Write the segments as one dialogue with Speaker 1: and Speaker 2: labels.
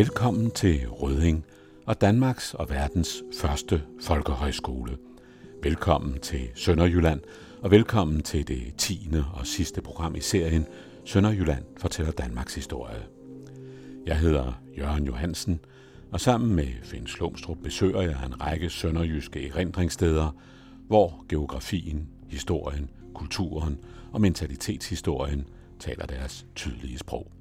Speaker 1: Velkommen til Røding og Danmarks og verdens første folkehøjskole. Velkommen til Sønderjylland, og velkommen til det 10. og sidste program i serien Sønderjylland fortæller Danmarks historie. Jeg hedder Jørgen Johansen, og sammen med Finn Slumstrup besøger jeg en række sønderjyske erindringssteder, hvor geografien, historien, kulturen og mentalitetshistorien taler deres tydelige sprog.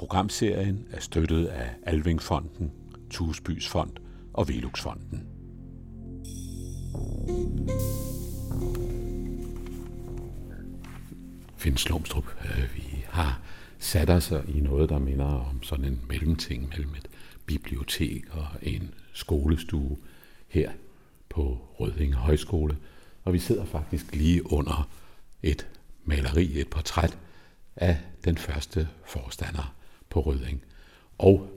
Speaker 1: Programserien er støttet af Alvingfonden, Tusbys Fond og Veluxfonden. Finn Slumstrup, øh, vi har sat os i noget, der minder om sådan en mellemting mellem et bibliotek og en skolestue her på Rødinge Højskole. Og vi sidder faktisk lige under et maleri, et portræt af den første forstander på Rødding. Og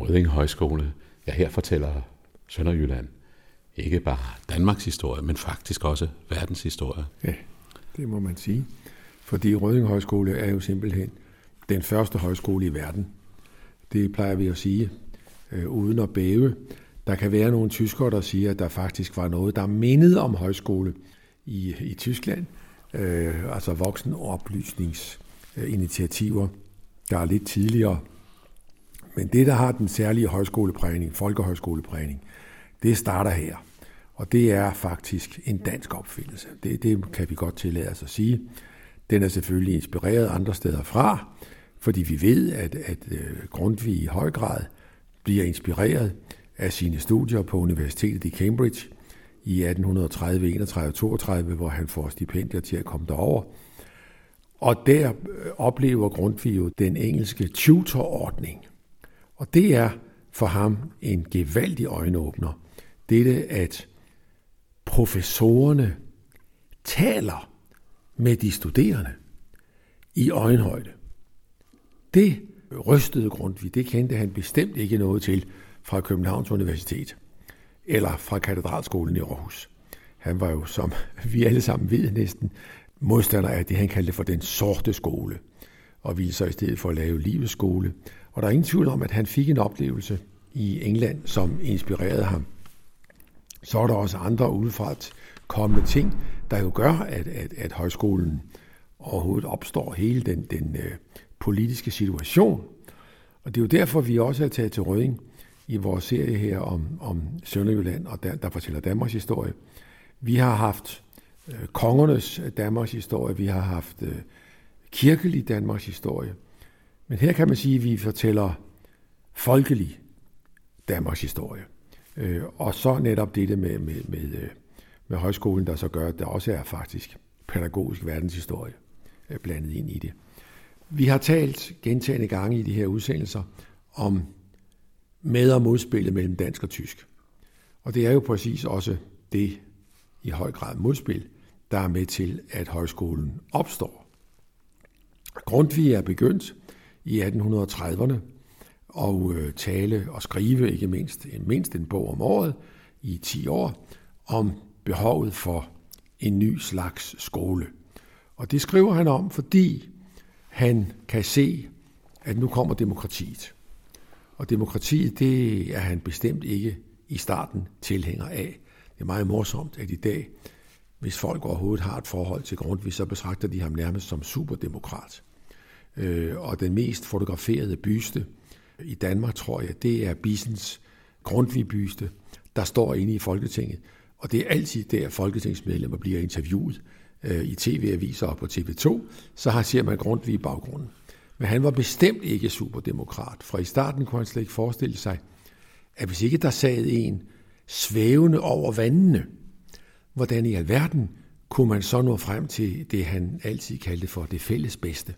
Speaker 1: Rødding Højskole, ja her fortæller Sønderjylland ikke bare Danmarks historie, men faktisk også verdens historie.
Speaker 2: Ja, det må man sige. Fordi Rødding Højskole er jo simpelthen den første højskole i verden. Det plejer vi at sige, øh, uden at bæve. Der kan være nogle tyskere, der siger, at der faktisk var noget, der mindede om højskole i, i Tyskland. Øh, altså voksenoplysningsinitiativer, der er lidt tidligere. Men det, der har den særlige højskoleprægning, folkehøjskoleprægning, det starter her. Og det er faktisk en dansk opfindelse. Det, det kan vi godt tillade os at sige. Den er selvfølgelig inspireret andre steder fra, fordi vi ved, at, at øh, Grundtvig i høj grad bliver inspireret af sine studier på Universitetet i Cambridge i 1830, 31 32, hvor han får stipendier til at komme derover. Og der øh, oplever Grundtvig jo den engelske tutorordning. Og det er for ham en gevaldig øjenåbner. Dette, at professorerne taler med de studerende i øjenhøjde. Det rystede Grundtvig, det kendte han bestemt ikke noget til fra Københavns Universitet eller fra Katedralskolen i Aarhus. Han var jo, som vi alle sammen ved næsten, modstander af det, han kaldte for den sorte skole, og ville så i stedet for at lave livets skole. Og der er ingen tvivl om, at han fik en oplevelse i England, som inspirerede ham. Så er der også andre udefra kommende ting, der jo gør, at, at, at højskolen overhovedet opstår hele den, den øh, politiske situation. Og det er jo derfor, vi også er taget til Røding i vores serie her om, om Sønderjylland, og der, der fortæller Danmarks historie. Vi har haft Øh, kongernes øh, Danmarks historie, vi har haft øh, kirkelig Danmarks historie. Men her kan man sige, at vi fortæller folkelig Danmarks historie. Øh, og så netop dette med, med, med, øh, med højskolen, der så gør, at der også er faktisk pædagogisk verdenshistorie øh, blandet ind i det. Vi har talt gentagende gange i de her udsendelser om med- og modspillet mellem dansk og tysk. Og det er jo præcis også det i høj grad modspil, der er med til, at højskolen opstår. Grundtvig er begyndt i 1830'erne og øh, tale og skrive ikke mindst, mindst en bog om året i 10 år om behovet for en ny slags skole. Og det skriver han om, fordi han kan se, at nu kommer demokratiet. Og demokratiet, det er han bestemt ikke i starten tilhænger af. Det er meget morsomt, at i dag, hvis folk overhovedet har et forhold til Grundtvig, så betragter de ham nærmest som superdemokrat. Øh, og den mest fotograferede byste i Danmark, tror jeg, det er Bissens Grundtvig-byste, der står inde i Folketinget. Og det er altid der, folketingsmedlemmer bliver interviewet øh, i tv-aviser og på TV2, så har ser man Grundtvig i baggrunden. Men han var bestemt ikke superdemokrat, for i starten kunne han slet ikke forestille sig, at hvis ikke der sad en svævende over vandene, hvordan i alverden kunne man så nå frem til det, han altid kaldte for det fælles bedste.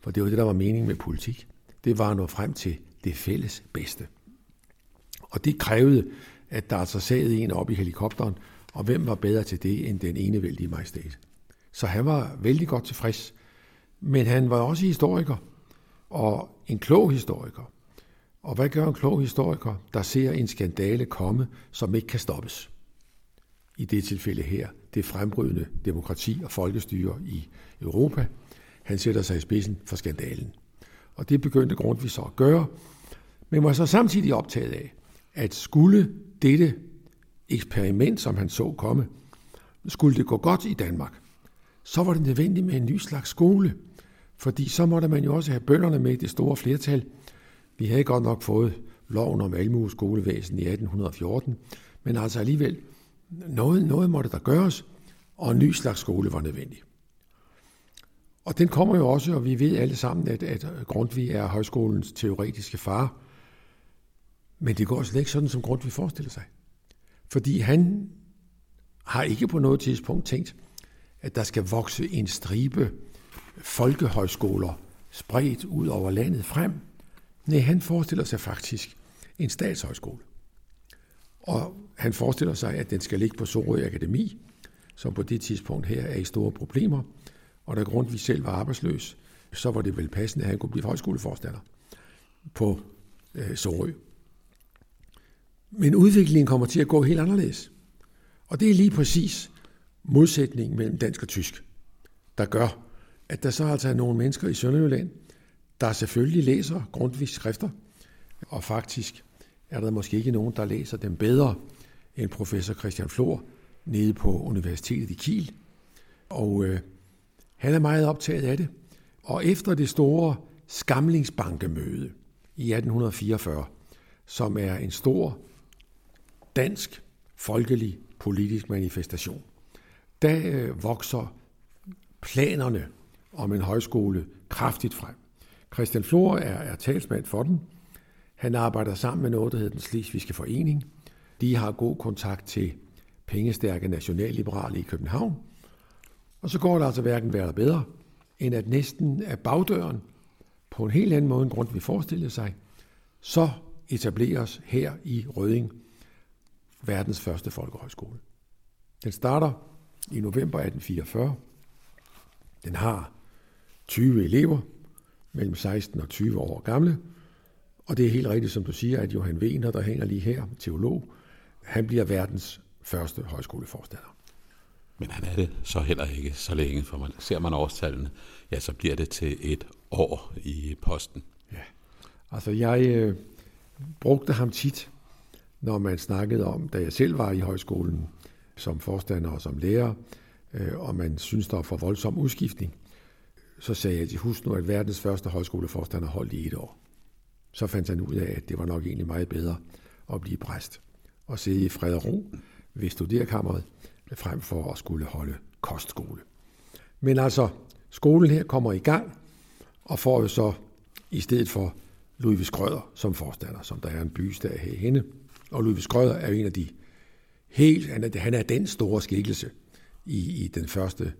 Speaker 2: For det var det, der var meningen med politik. Det var at nå frem til det fælles bedste. Og det krævede, at der altså sad en op i helikopteren, og hvem var bedre til det end den enevældige majestæt. Så han var vældig godt tilfreds men han var også historiker, og en klog historiker. Og hvad gør en klog historiker, der ser en skandale komme, som ikke kan stoppes? I det tilfælde her, det frembrydende demokrati og folkestyre i Europa. Han sætter sig i spidsen for skandalen. Og det begyndte Grundtvig så at gøre, men var så samtidig optaget af, at skulle dette eksperiment, som han så komme, skulle det gå godt i Danmark, så var det nødvendigt med en ny slags skole, fordi så måtte man jo også have bønderne med i det store flertal. Vi havde godt nok fået loven om almue skolevæsen i 1814, men altså alligevel, noget, noget måtte der gøres, og en ny slags skole var nødvendig. Og den kommer jo også, og vi ved alle sammen, at, at Grundtvig er højskolens teoretiske far. Men det går slet ikke sådan, som Grundtvig forestiller sig. Fordi han har ikke på noget tidspunkt tænkt, at der skal vokse en stribe folkehøjskoler spredt ud over landet frem. Nej, han forestiller sig faktisk en statshøjskole. Og han forestiller sig, at den skal ligge på Sorø Akademi, som på det tidspunkt her er i store problemer. Og da Grundtvig selv var arbejdsløs, så var det vel passende, at han kunne blive højskoleforstander på øh, Sorø. Men udviklingen kommer til at gå helt anderledes. Og det er lige præcis modsætningen mellem dansk og tysk, der gør, at der så altså er nogle mennesker i Sønderjylland, der selvfølgelig læser Grundtvigs skrifter, og faktisk er der måske ikke nogen, der læser dem bedre end professor Christian Flor nede på Universitetet i Kiel. Og øh, han er meget optaget af det. Og efter det store skamlingsbankemøde i 1844, som er en stor dansk folkelig politisk manifestation, der øh, vokser planerne om en højskole kraftigt frem. Christian Flor er, er talsmand for den. Han arbejder sammen med noget, der hedder den Slesvigske Forening. De har god kontakt til pengestærke nationalliberale i København. Og så går det altså hverken værre bedre, end at næsten af bagdøren, på en helt anden måde end grund vi forestillede sig, så etableres her i Røding verdens første folkehøjskole. Den starter i november 1844. Den har 20 elever, mellem 16 og 20 år gamle, og det er helt rigtigt, som du siger, at Johan Wiener, der hænger lige her, teolog, han bliver verdens første højskoleforstander.
Speaker 1: Men han er det så heller ikke så længe, for man, ser man årstallene, ja, så bliver det til et år i posten.
Speaker 2: Ja, altså jeg øh, brugte ham tit, når man snakkede om, da jeg selv var i højskolen som forstander og som lærer, øh, og man synes, der var for voldsom udskiftning, så sagde jeg til husk nu, at verdens første højskoleforstander holdt i et år. Så fandt han ud af, at det var nok egentlig meget bedre at blive præst og sidde i fred og ro ved studerkammeret, frem for at skulle holde kostskole. Men altså, skolen her kommer i gang, og får jo så i stedet for Louis Skrøder som forstander, som der er en bystad herhenne. Og Louis Skrøder er jo en af de helt, han er, han er den store skikkelse i, i den første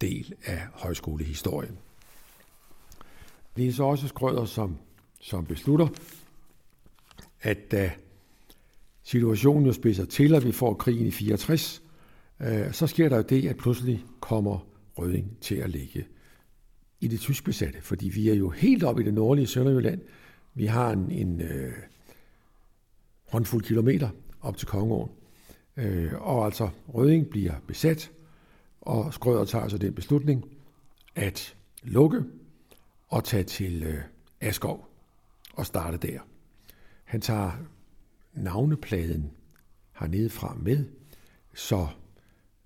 Speaker 2: del af højskolehistorien. Det er så også Skrøder, som, som beslutter, at da situationen jo spidser til, at vi får krigen i 64, øh, så sker der jo det, at pludselig kommer Røding til at ligge i det tysk besatte, fordi vi er jo helt oppe i det nordlige Sønderjylland. Vi har en, en øh, håndfuld kilometer op til Kongeåen. Øh, og altså, Røding bliver besat, og Skrøder tager så den beslutning at lukke og tage til øh, Askov og starte der. Han tager navnepladen hernede fra med, så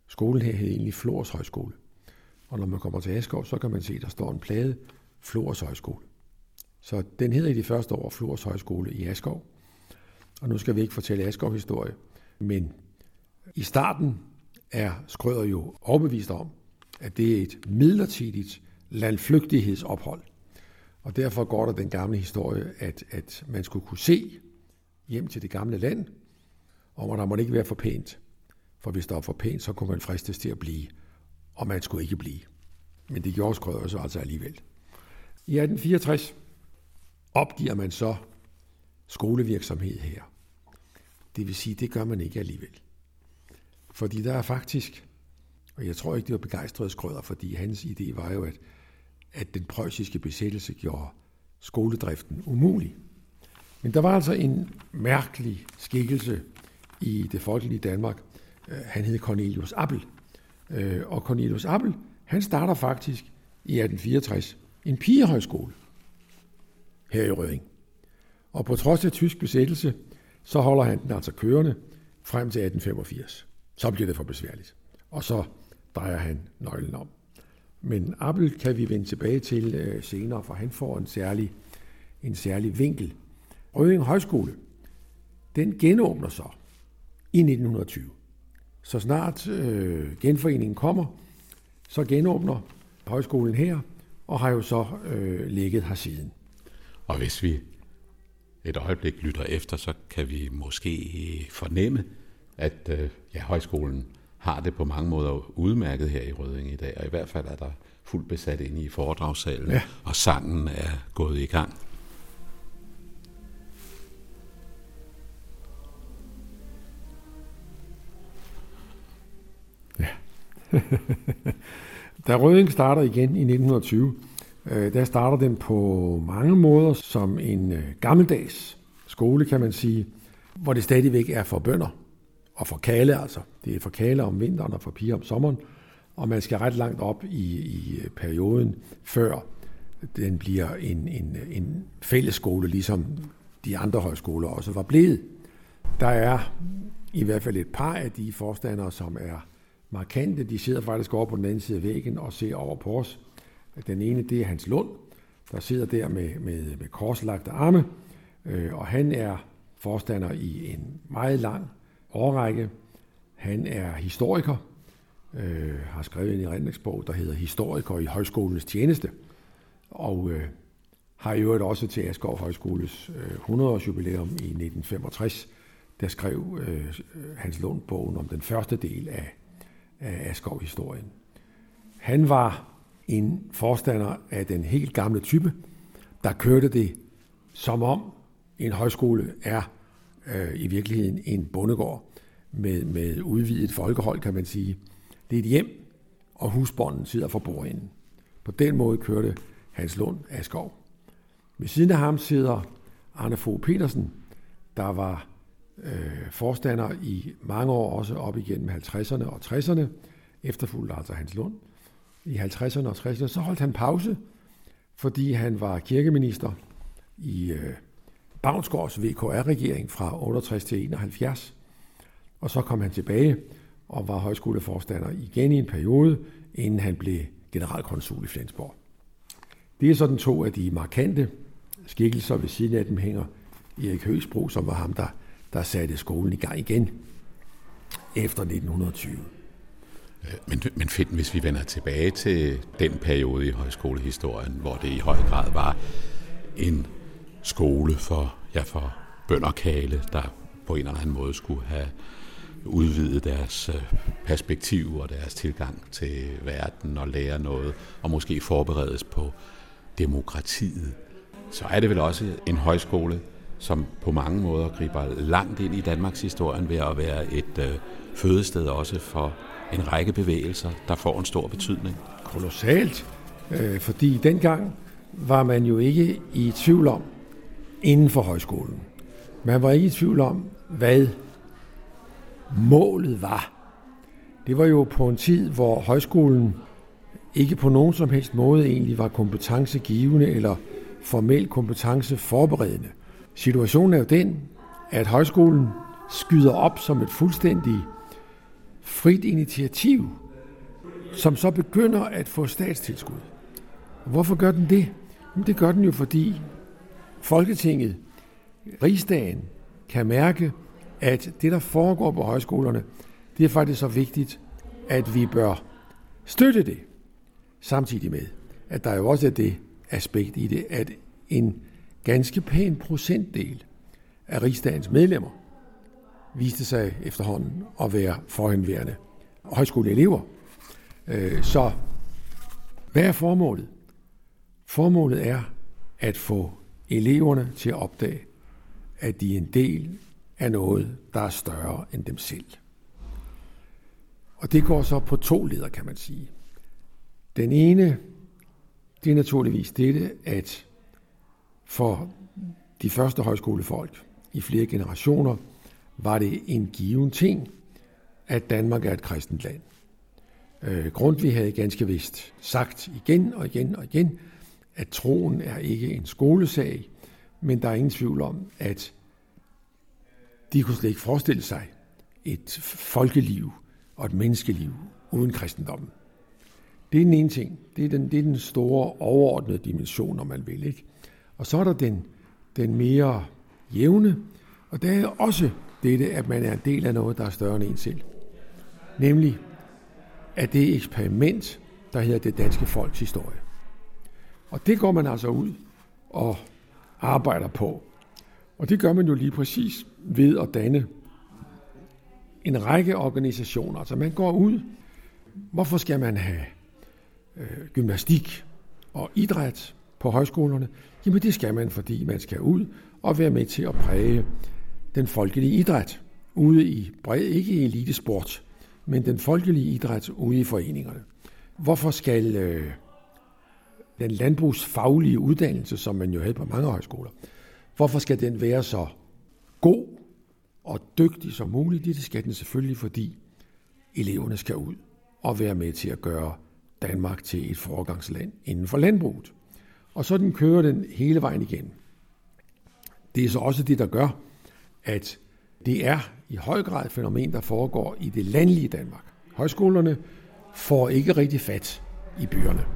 Speaker 2: skolen her hed egentlig Flores Højskole. Og når man kommer til Askov, så kan man se, at der står en plade, Flores Højskole. Så den hedder i de første år Flores Højskole i Askov. Og nu skal vi ikke fortælle Askov historie, men i starten er Skrøder jo overbevist om, at det er et midlertidigt landflygtighedsophold. Og derfor går der den gamle historie, at, at man skulle kunne se hjem til det gamle land, og der måtte ikke være for pænt. For hvis der var for pænt, så kunne man fristes til at blive, og man skulle ikke blive. Men det gjorde Skrøder så altså alligevel. I 1864 opgiver man så skolevirksomhed her. Det vil sige, det gør man ikke alligevel. Fordi der er faktisk, og jeg tror ikke, det var begejstret Skrøder, fordi hans idé var jo, at, at den preussiske besættelse gjorde skoledriften umulig. Men der var altså en mærkelig skikkelse i det folkelige Danmark. Øh, han hed Cornelius Appel. Øh, og Cornelius Appel, han starter faktisk i 1864 en pigehøjskole her i Røding. Og på trods af tysk besættelse, så holder han den altså kørende frem til 1885. Så bliver det for besværligt. Og så drejer han nøglen om. Men Appel kan vi vende tilbage til øh, senere, for han får en særlig, en særlig vinkel. Røding Højskole, den genåbner så i 1920. Så snart øh, genforeningen kommer, så genåbner højskolen her, og har jo så øh, ligget her siden.
Speaker 1: Og hvis vi et øjeblik lytter efter, så kan vi måske fornemme, at øh, ja, højskolen har det på mange måder udmærket her i Røding i dag, og i hvert fald er der fuldt besat inde i foredragssalen, ja. og sangen er gået i gang.
Speaker 2: Ja. da Røding starter igen i 1920, øh, der starter den på mange måder som en øh, gammeldags skole, kan man sige, hvor det stadigvæk er for bønder og for kale altså. Det er for kale om vinteren og for piger om sommeren, og man skal ret langt op i, i perioden, før den bliver en, en, en fællesskole, ligesom de andre højskoler også var blevet. Der er i hvert fald et par af de forstandere, som er markante. De sidder faktisk over på den anden side af væggen og ser over på os. Den ene, det er Hans Lund, der sidder der med, med, med korslagte arme, øh, og han er forstander i en meget lang årrække. Han er historiker, øh, har skrevet en erindringsbog, der hedder Historiker i Højskolens Tjeneste, og øh, har i øvrigt også til Asgaard Højskoles øh, 100-års jubilæum i 1965, der skrev øh, Hans Lund bogen om den første del af, af Asgaard-historien. Han var en forstander af den helt gamle type, der kørte det som om en højskole er øh, i virkeligheden en bondegård med, med udvidet folkehold, kan man sige. Det er et hjem, og husbonden sidder for bordenden. På den måde kørte Hans Lund Askov. Ved siden af ham sidder Arne Fogh Petersen, der var øh, forstander i mange år, også op igennem 50'erne og 60'erne, efterfulgt altså Hans Lund. I 50'erne og 60'erne, så holdt han pause, fordi han var kirkeminister i øh, Bavnsgaards VKR-regering fra 68 til 71. Og så kom han tilbage og var højskoleforstander igen i en periode, inden han blev generalkonsul i Flensborg. Det er sådan to af de markante skikkelser. Ved siden af dem hænger Erik Høgsbro, som var ham, der, der satte skolen i gang igen efter 1920.
Speaker 1: Men, men fedt, hvis vi vender tilbage til den periode i højskolehistorien, hvor det i høj grad var en skole for, ja, for bønderkale, der på en eller anden måde skulle have udvide deres øh, perspektiv og deres tilgang til verden og lære noget, og måske forberedes på demokratiet, så er det vel også en højskole, som på mange måder griber langt ind i Danmarks historien ved at være et øh, fødested også for en række bevægelser, der får en stor betydning.
Speaker 2: Kolossalt, øh, fordi dengang var man jo ikke i tvivl om, inden for højskolen. Man var ikke i tvivl om, hvad målet var. Det var jo på en tid, hvor højskolen ikke på nogen som helst måde egentlig var kompetencegivende eller formel kompetenceforberedende. Situationen er jo den, at højskolen skyder op som et fuldstændig frit initiativ, som så begynder at få statstilskud. Hvorfor gør den det? Det gør den jo, fordi Folketinget, rigsdagen, kan mærke, at det, der foregår på højskolerne, det er faktisk så vigtigt, at vi bør støtte det, samtidig med, at der jo også er det aspekt i det, at en ganske pæn procentdel af rigsdagens medlemmer viste sig efterhånden at være forhenværende højskoleelever. Øh, så hvad er formålet? Formålet er at få eleverne til at opdage, at de er en del af noget, der er større end dem selv. Og det går så på to leder, kan man sige. Den ene, det er naturligvis dette, at for de første højskolefolk i flere generationer, var det en given ting, at Danmark er et kristent land. Øh, Grundtvig havde ganske vist sagt igen og igen og igen, at troen er ikke en skolesag, men der er ingen tvivl om, at de kunne slet ikke forestille sig et folkeliv og et menneskeliv uden kristendommen. Det er den ene ting. Det er den, det er den store overordnede dimension, om man vil. Ikke? Og så er der den, den mere jævne, og der er også dette, at man er en del af noget, der er større end en selv. Nemlig, at det eksperiment, der hedder det danske folks historie. Og det går man altså ud og arbejder på. Og det gør man jo lige præcis ved at danne en række organisationer. Altså man går ud, hvorfor skal man have øh, gymnastik og idræt på højskolerne? Jamen det skal man, fordi man skal ud og være med til at præge den folkelige idræt ude i bred, ikke i elitesport, men den folkelige idræt ude i foreningerne. Hvorfor skal øh, den landbrugsfaglige uddannelse, som man jo havde på mange højskoler, hvorfor skal den være så god og dygtig som muligt? Det skal den selvfølgelig, fordi eleverne skal ud og være med til at gøre Danmark til et foregangsland inden for landbruget. Og så den kører den hele vejen igen. Det er så også det, der gør, at det er i høj grad et fænomen, der foregår i det landlige Danmark. Højskolerne får ikke rigtig fat i byerne.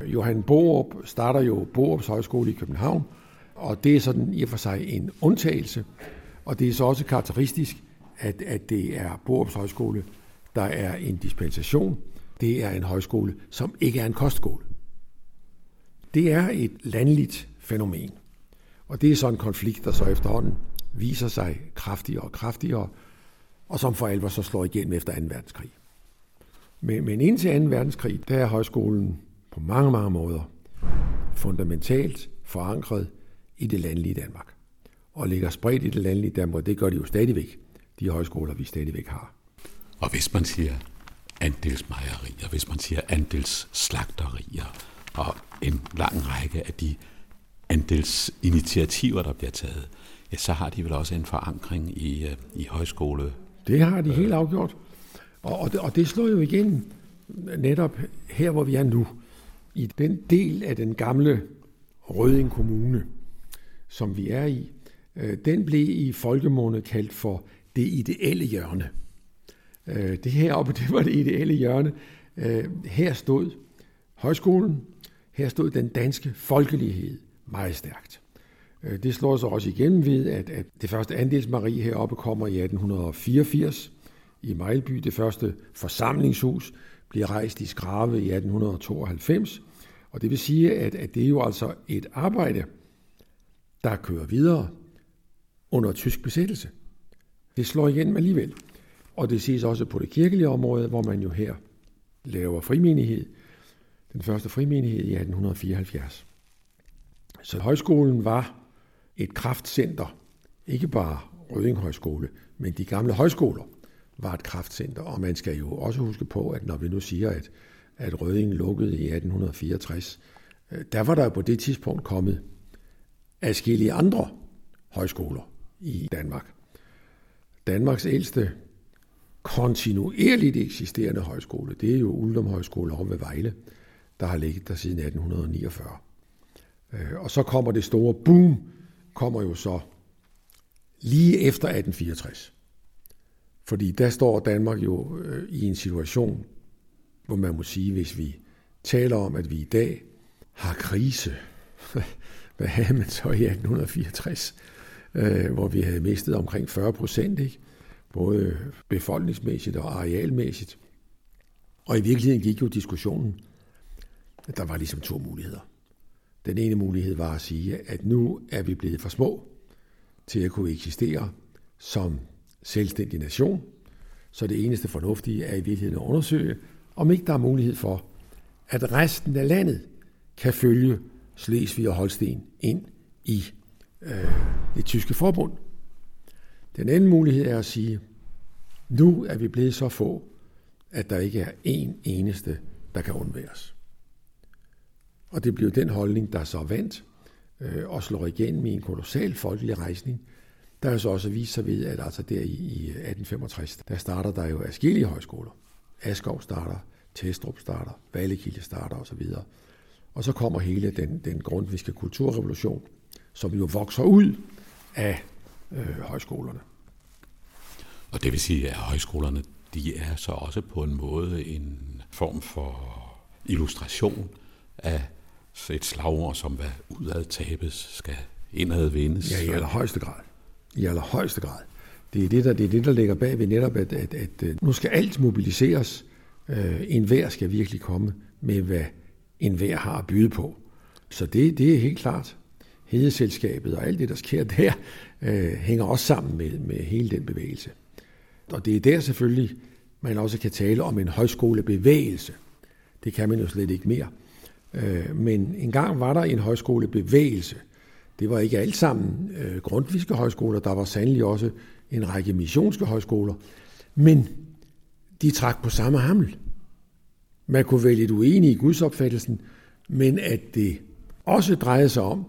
Speaker 2: Johan Borup starter jo Borups Højskole i København, og det er sådan i og for sig en undtagelse. Og det er så også karakteristisk, at, at det er Borups Højskole, der er en dispensation. Det er en højskole, som ikke er en kostskole. Det er et landligt fænomen. Og det er så en konflikt, der så efterhånden viser sig kraftigere og kraftigere, og som for alvor så slår igennem efter 2. verdenskrig. Men, men indtil 2. verdenskrig, der er højskolen på mange, mange måder fundamentalt forankret i det landlige Danmark. Og ligger spredt i det landlige Danmark, det gør de jo stadigvæk, de højskoler, vi stadigvæk har.
Speaker 1: Og hvis man siger andelsmejerier, hvis man siger andelsslagterier, og en lang række af de andelsinitiativer, der bliver taget, ja, så har de vel også en forankring i, øh, i højskole.
Speaker 2: Det har de helt afgjort. Og, og, det, og det slår jo igen netop her, hvor vi er nu, i den del af den gamle Røding Kommune, som vi er i, øh, den blev i folkemåne kaldt for det ideelle hjørne. Øh, det her oppe, det var det ideelle hjørne. Øh, her stod højskolen, her stod den danske folkelighed meget stærkt. Det slår sig også igennem ved, at, at det første andelsmarie heroppe kommer i 1884 i Mejlby. Det første forsamlingshus bliver rejst i Skrave i 1892. Og det vil sige, at, at det er jo altså et arbejde, der kører videre under tysk besættelse. Det slår igen alligevel. Og det ses også på det kirkelige område, hvor man jo her laver frimenighed. Den første frimenighed i 1874. Så højskolen var et kraftcenter, ikke bare Røding Højskole, men de gamle højskoler var et kraftcenter. Og man skal jo også huske på, at når vi nu siger, at, at Røding lukkede i 1864, øh, der var der på det tidspunkt kommet adskillige andre højskoler i Danmark. Danmarks ældste kontinuerligt eksisterende højskole, det er jo Uldum Højskole om ved Vejle, der har ligget der siden 1849. Øh, og så kommer det store boom, kommer jo så lige efter 1864. Fordi der står Danmark jo øh, i en situation, hvor man må sige, hvis vi taler om, at vi i dag har krise, hvad havde man så i 1864, øh, hvor vi havde mistet omkring 40 procent, ikke? både befolkningsmæssigt og arealmæssigt. Og i virkeligheden gik jo diskussionen, at der var ligesom to muligheder. Den ene mulighed var at sige, at nu er vi blevet for små til at kunne eksistere som selvstændig nation, så det eneste fornuftige er i virkeligheden at undersøge, om ikke der er mulighed for, at resten af landet kan følge Slesvig og Holsten ind i øh, det tyske forbund. Den anden mulighed er at sige, nu er vi blevet så få, at der ikke er én eneste, der kan undværes. Og det blev den holdning, der så vandt øh, og slår igen med en kolossal folkelig rejsning, der jo så også vist sig ved, at altså der i, i 1865, der starter der jo afskillige højskoler. Askov starter, Testrup starter, Vallekilde starter osv. Og så kommer hele den, den grundviske kulturrevolution som jo vokser ud af øh, højskolerne.
Speaker 1: Og det vil sige, at højskolerne de er så også på en måde en form for illustration af et slagord, som hvad udad tabes, skal indad vindes.
Speaker 2: Ja, i allerhøjeste grad. I allerhøjeste grad. Det er det, der, det er det, der ligger bag ved netop, at, at, at, øh, nu skal alt mobiliseres. Øh, en hver skal virkelig komme med, hvad en hver har at byde på. Så det, det er helt klart. Hedeselskabet og alt det, der sker der, øh, hænger også sammen med, med hele den bevægelse. Og det er der selvfølgelig, man også kan tale om en højskolebevægelse. Det kan man jo slet ikke mere. Øh, men engang var der en højskolebevægelse. Det var ikke alt sammen øh, grundviske højskoler, der var sandelig også en række missionske højskoler. Men de trak på samme hammel. Man kunne være lidt uenig i gudsopfattelsen, men at det også drejede sig om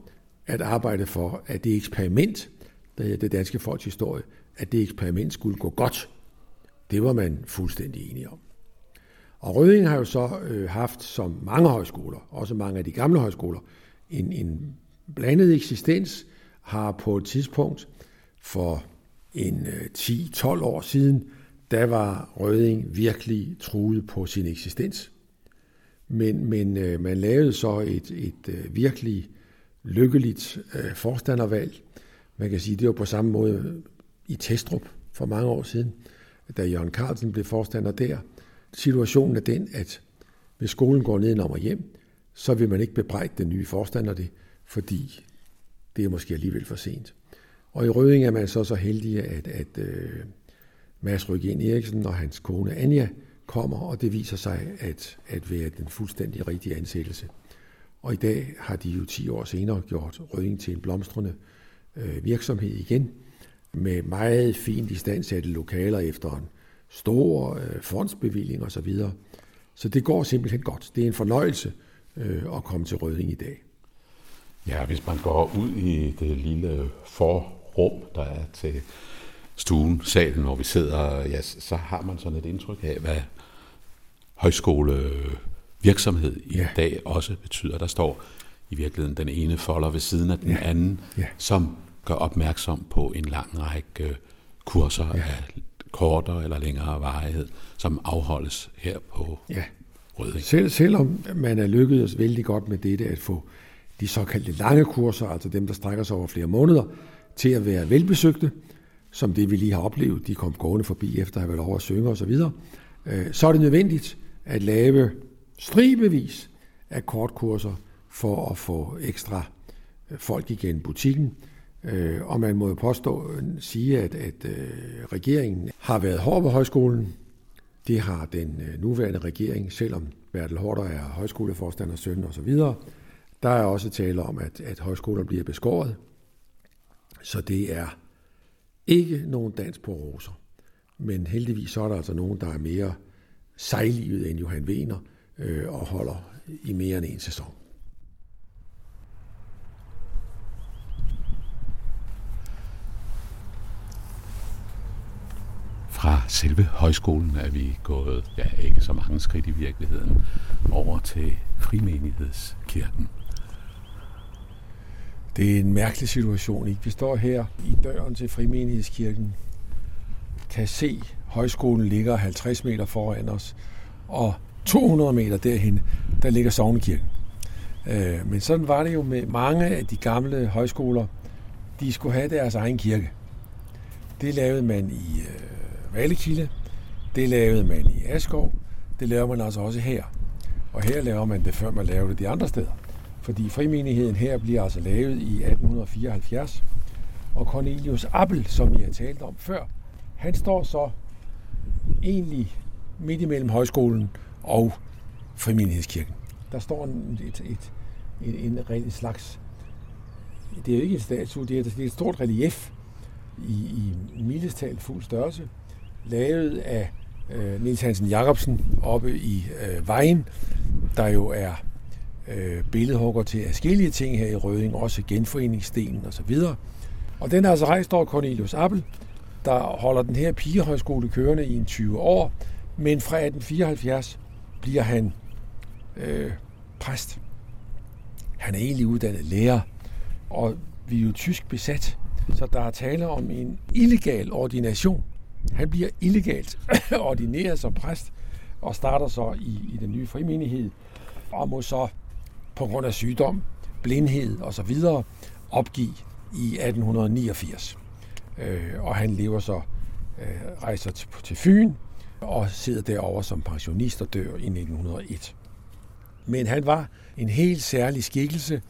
Speaker 2: at arbejde for, at det eksperiment, der hedder det danske folks historie, at det eksperiment skulle gå godt. Det var man fuldstændig enige om. Og Røding har jo så øh, haft, som mange højskoler, også mange af de gamle højskoler, en, en blandet eksistens, har på et tidspunkt for en øh, 10-12 år siden, der var Røding virkelig truet på sin eksistens. Men, men øh, man lavede så et, et øh, virkelig lykkeligt øh, forstandervalg. Man kan sige, det var på samme måde i Testrup for mange år siden, da Jørgen Carlsen blev forstander der. Situationen er den, at hvis skolen går ned og hjem, så vil man ikke bebrejde den nye forstander det, fordi det er måske alligevel for sent. Og i Røding er man så så heldig, at, at uh, Mads Rygen Eriksen og hans kone Anja kommer, og det viser sig at, at være den fuldstændig rigtige ansættelse. Og i dag har de jo 10 år senere gjort Røding til en blomstrende uh, virksomhed igen, med meget fint istandsatte lokaler efter en stor uh, fondsbevilling osv. Så, videre. så det går simpelthen godt. Det er en fornøjelse uh, at komme til Røding i dag.
Speaker 1: Ja, hvis man går ud i det lille for forrum, der er til stuen, salen, hvor vi sidder, ja, så har man sådan et indtryk af, hvad højskole virksomhed i ja. dag også betyder. Der står i virkeligheden den ene folder ved siden af den ja. anden, ja. som gør opmærksom på en lang række kurser ja. af kortere eller længere varighed, som afholdes her på ja. Røding.
Speaker 2: Selv, selvom man er lykkedes vældig godt med dette at få de såkaldte lange kurser, altså dem, der strækker sig over flere måneder, til at være velbesøgte, som det vi lige har oplevet, de kom gående forbi efter at have været over at synge osv., øh, så er det nødvendigt at lave stribevis af kortkurser for at få ekstra øh, folk igen i butikken. Øh, og man må jo påstå, sige, at, at regeringen har været hård ved højskolen. Det har den nuværende regering, selvom Bertel Hårder er højskoleforstander, søn og så videre, der er også tale om, at, at højskoler bliver beskåret, så det er ikke nogen dans på roser. Men heldigvis så er der altså nogen, der er mere sejlivet end Johan Wiener øh, og holder i mere end en sæson.
Speaker 1: Fra selve højskolen er vi gået, ja ikke så mange skridt i virkeligheden, over til Frimenighedskirken.
Speaker 2: Det er en mærkelig situation. Ikke? Vi står her i døren til Frimenighedskirken, kan se, højskolen ligger 50 meter foran os, og 200 meter derhen, der ligger Sognekirken. Øh, men sådan var det jo med mange af de gamle højskoler. De skulle have deres egen kirke. Det lavede man i øh, Vallekilde, Valekilde, det lavede man i Askov, det laver man altså også her. Og her laver man det, før man laver det de andre steder fordi frimenigheden her bliver altså lavet i 1874. Og Cornelius Appel, som jeg har talt om før, han står så egentlig midt imellem højskolen og Frimenighedskirken. Der står en, et, et, et, en, en slags, det er jo ikke et statue, det er, det er et stort relief i, i mildestal fuld størrelse, lavet af øh, Nils Hansen Jacobsen oppe i øh, Vejen, der jo er øh, billedhugger til forskellige ting her i Røding, også genforeningsstenen og så videre. Og den er altså rejst over Cornelius Appel, der holder den her pigehøjskole kørende i en 20 år, men fra 1874 bliver han øh, præst. Han er egentlig uddannet lærer, og vi er jo tysk besat, så der er tale om en illegal ordination. Han bliver illegalt ordineret som præst og starter så i, i den nye frimenighed og må så på grund af sygdom, blindhed osv. opgive i 1889. Øh, og han lever så, øh, rejser til, Fyn og sidder derover som pensionist og dør i 1901. Men han var en helt særlig skikkelse,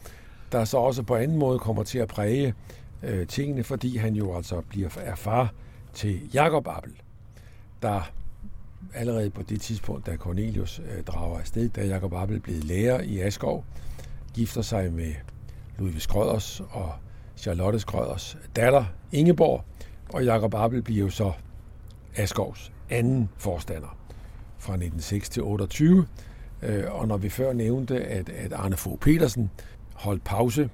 Speaker 2: der så også på anden måde kommer til at præge øh, tingene, fordi han jo altså bliver er far til Jakob Abel, der allerede på det tidspunkt, da Cornelius øh, drager afsted, da Jakob Appel blev lærer i Askov, gifter sig med Ludvig Skrøders og Charlotte Skrøders datter Ingeborg, og Jakob Appel bliver jo så Askovs anden forstander fra 1906 til 28. Øh, og når vi før nævnte, at, at Arne Fogh Petersen holdt pause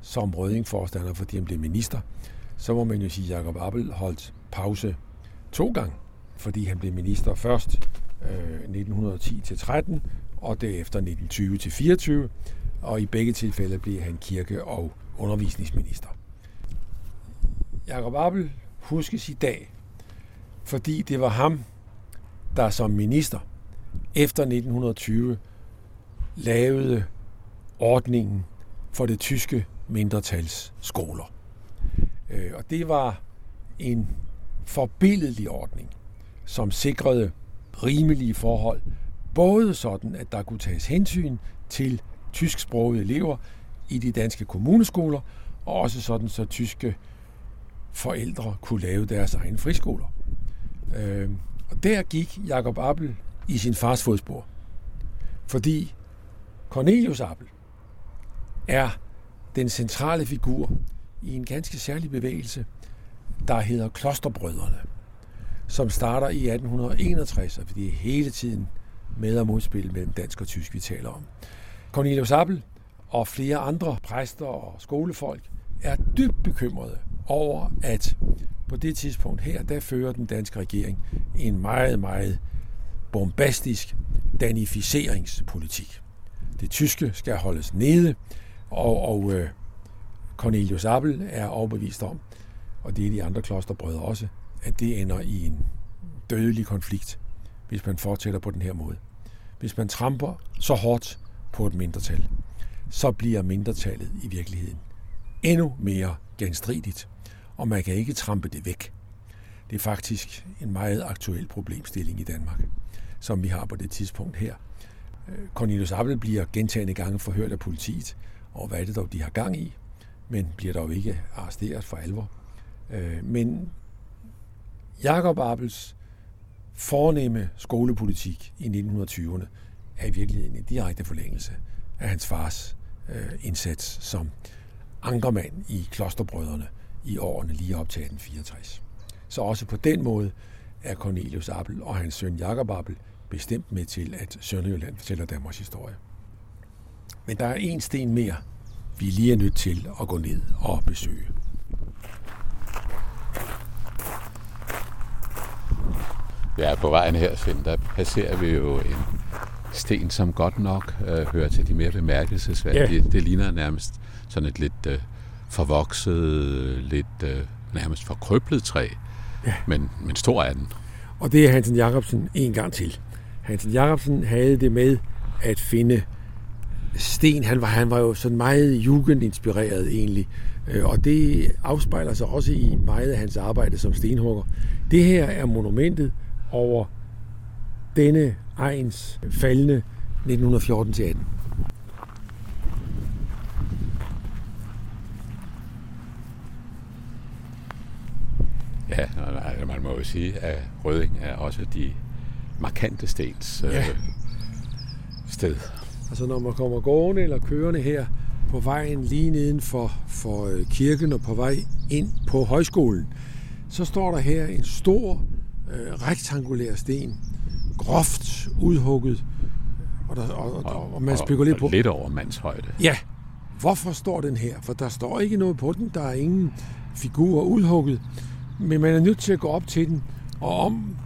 Speaker 2: som rødingforstander, fordi han blev minister, så må man jo sige, at Jacob Appel holdt pause to gange, fordi han blev minister først øh, 1910-13 og derefter 1920-24, og i begge tilfælde blev han kirke- og undervisningsminister. Jakob Abel huskes i dag, fordi det var ham, der som minister efter 1920 lavede ordningen for det tyske mindretals skoler. Øh, og det var en forbilledlig ordning, som sikrede rimelige forhold, både sådan, at der kunne tages hensyn til tysksprogede elever i de danske kommuneskoler, og også sådan, så tyske forældre kunne lave deres egne friskoler. Øh, og der gik Jakob Appel i sin fars fodspor. Fordi Cornelius Appel er den centrale figur i en ganske særlig bevægelse, der hedder Klosterbrødrene, som starter i 1861, og det er hele tiden med- og modspil mellem dansk og tysk, vi taler om. Cornelius Appel og flere andre præster og skolefolk er dybt bekymrede over, at på det tidspunkt her, der fører den danske regering en meget, meget bombastisk danificeringspolitik. Det tyske skal holdes nede, og, og øh, Cornelius Appel er overbevist om, og det er de andre klosterbrødre også, at det ender i en dødelig konflikt, hvis man fortsætter på den her måde. Hvis man tramper så hårdt på et mindretal, så bliver mindretallet i virkeligheden endnu mere genstridigt, og man kan ikke trampe det væk. Det er faktisk en meget aktuel problemstilling i Danmark, som vi har på det tidspunkt her. Øh, Cornelius Appel bliver gentagende gange forhørt af politiet, og hvad er det dog, de har gang i, men bliver dog ikke arresteret for alvor. Øh, men Jakob Appels fornemme skolepolitik i 1920'erne er i virkeligheden en direkte forlængelse af hans fars øh, indsats som ankermand i klosterbrødrene i årene lige op til 1864. Så også på den måde er Cornelius Appel og hans søn Jakob Appel bestemt med til, at Sønderjylland fortæller Danmarks historie. Men der er en sten mere, vi lige er nødt til at gå ned og besøge.
Speaker 1: Ja, på vejen herhen, der passerer vi jo en sten, som godt nok øh, hører til de mere bemærkelsesværdige. Ja. Det ligner nærmest sådan et lidt øh, forvokset, lidt øh, nærmest forkrøblet træ, ja. men, men stor er den.
Speaker 2: Og det er Hansen Jacobsen en gang til. Hansen Jacobsen havde det med at finde sten. Han var, han var jo sådan meget jugendinspireret egentlig, øh, og det afspejler sig også i meget af hans arbejde som stenhugger. Det her er monumentet over denne ejens faldende 1914-18.
Speaker 1: Ja, man må jo sige, at Røding er også de markante stens øh, ja. sted.
Speaker 2: Altså når man kommer gående eller kørende her på vejen lige neden for, for øh, kirken og på vej ind på højskolen, så står der her en stor øh, rektangulær sten, groft udhugget, og, der, og, og, og man spekulerer på...
Speaker 1: Og lidt over mandshøjde.
Speaker 2: Ja. Hvorfor står den her? For der står ikke noget på den, der er ingen figurer udhugget, men man er nødt til at gå op til den, og om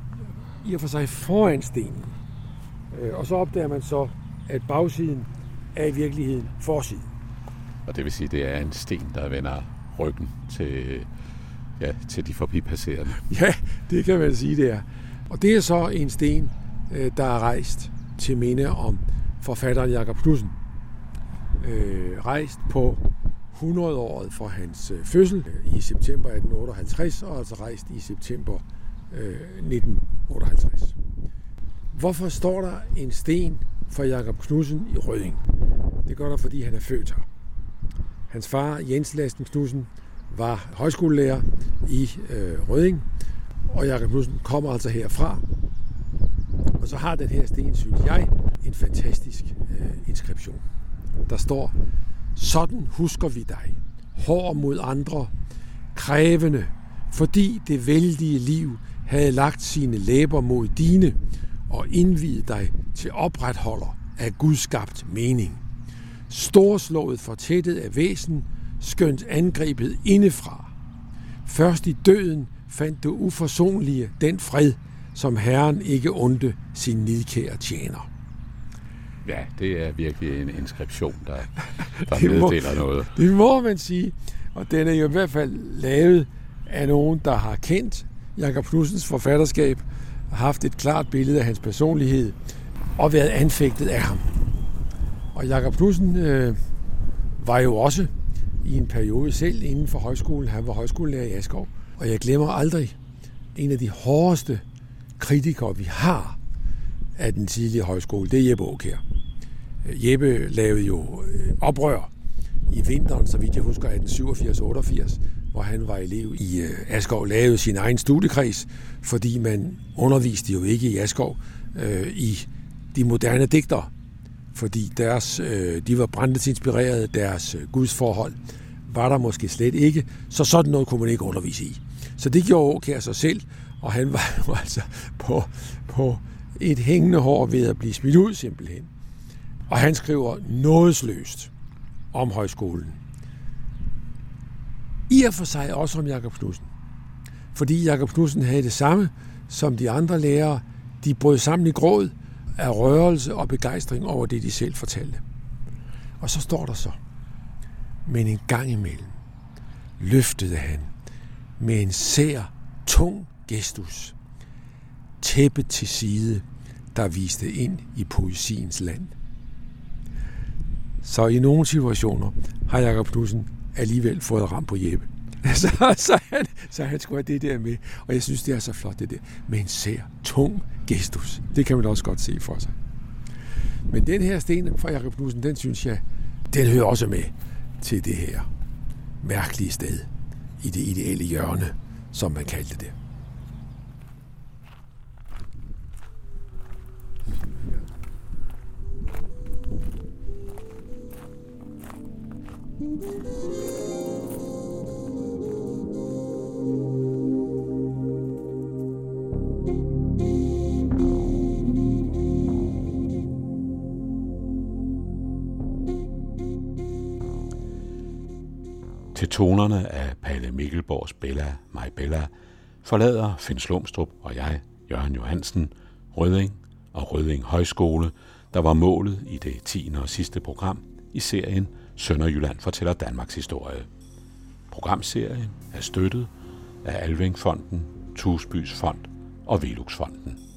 Speaker 2: i og for sig foran stenen. Øh, og så opdager man så, at bagsiden er i virkeligheden forsiden.
Speaker 1: Og det vil sige, at det er en sten, der vender ryggen til, ja, til de forbipasserende.
Speaker 2: Ja, det kan man sige, det er. Og det er så en sten, øh, der er rejst til minde om forfatteren Jakob Knudsen. Øh, rejst på 100-året for hans øh, fødsel øh, i september 1858, og altså rejst i september 1958. Hvorfor står der en sten for Jakob Knudsen i Røding? Det gør der, fordi han er født her. Hans far, Jens Lasten Knudsen, var højskolelærer i øh, Røding, og Jakob Knudsen kommer altså herfra. Og så har den her sten, synes jeg, en fantastisk øh, inskription. Der står, sådan husker vi dig, hård mod andre, krævende, fordi det vældige liv havde lagt sine læber mod dine og indvidet dig til opretholder af gudskabt mening. Storslået fortættet af væsen, skønt angrebet indefra. Først i døden fandt du uforsonlige den fred, som Herren ikke undte sin nidkære tjener.
Speaker 1: Ja, det er virkelig en inskription, der, der det må, meddeler noget.
Speaker 2: Det må man sige. Og den er jo i hvert fald lavet af nogen, der har kendt Jakob Knudsens forfatterskab, haft et klart billede af hans personlighed og været anfægtet af ham. Og Jakob Knudsen øh, var jo også i en periode selv inden for højskolen. Han var højskolelærer i Askov. Og jeg glemmer aldrig en af de hårdeste kritikere, vi har af den tidlige højskole. Det er Jeppe Aukær. Øh, Jeppe lavede jo øh, oprør i vinteren, så vidt jeg husker, 1887-88, hvor han var elev i øh, Askov, lavede sin egen studiekreds, fordi man underviste jo ikke i Askov øh, i de moderne digtere, fordi deres, øh, de var brændt inspireret, deres øh, gudsforhold var der måske slet ikke, så sådan noget kunne man ikke undervise i. Så det gjorde Åkær sig selv, og han var jo altså på, på et hængende hår ved at blive smidt ud simpelthen. Og han skriver nådesløst om højskolen. I og for sig også om Jakob Knudsen. Fordi Jakob Knudsen havde det samme som de andre lærere. De brød sammen i gråd af rørelse og begejstring over det, de selv fortalte. Og så står der så, men en gang imellem løftede han med en sær, tung gestus tæppe til side, der viste ind i poesiens land. Så i nogle situationer har Jakob Knudsen alligevel fået ram på Jeppe. Så, så, han, så han skulle have det der med. Og jeg synes, det er så flot, det der. Med en sær, tung gestus. Det kan man også godt se for sig. Men den her sten fra Jakob Knudsen, den synes jeg, den hører også med til det her mærkelige sted i det ideelle hjørne, som man kaldte det.
Speaker 1: Til tonerne af Palle Mikkelborgs Bella, My Bella, forlader Finn Slumstrup og jeg, Jørgen Johansen, Rødding og Rødding Højskole, der var målet i det 10. og sidste program i serien Sønderjylland fortæller Danmarks historie. Programserien er støttet af Alvingfonden, Tusbys Fond og Veluxfonden.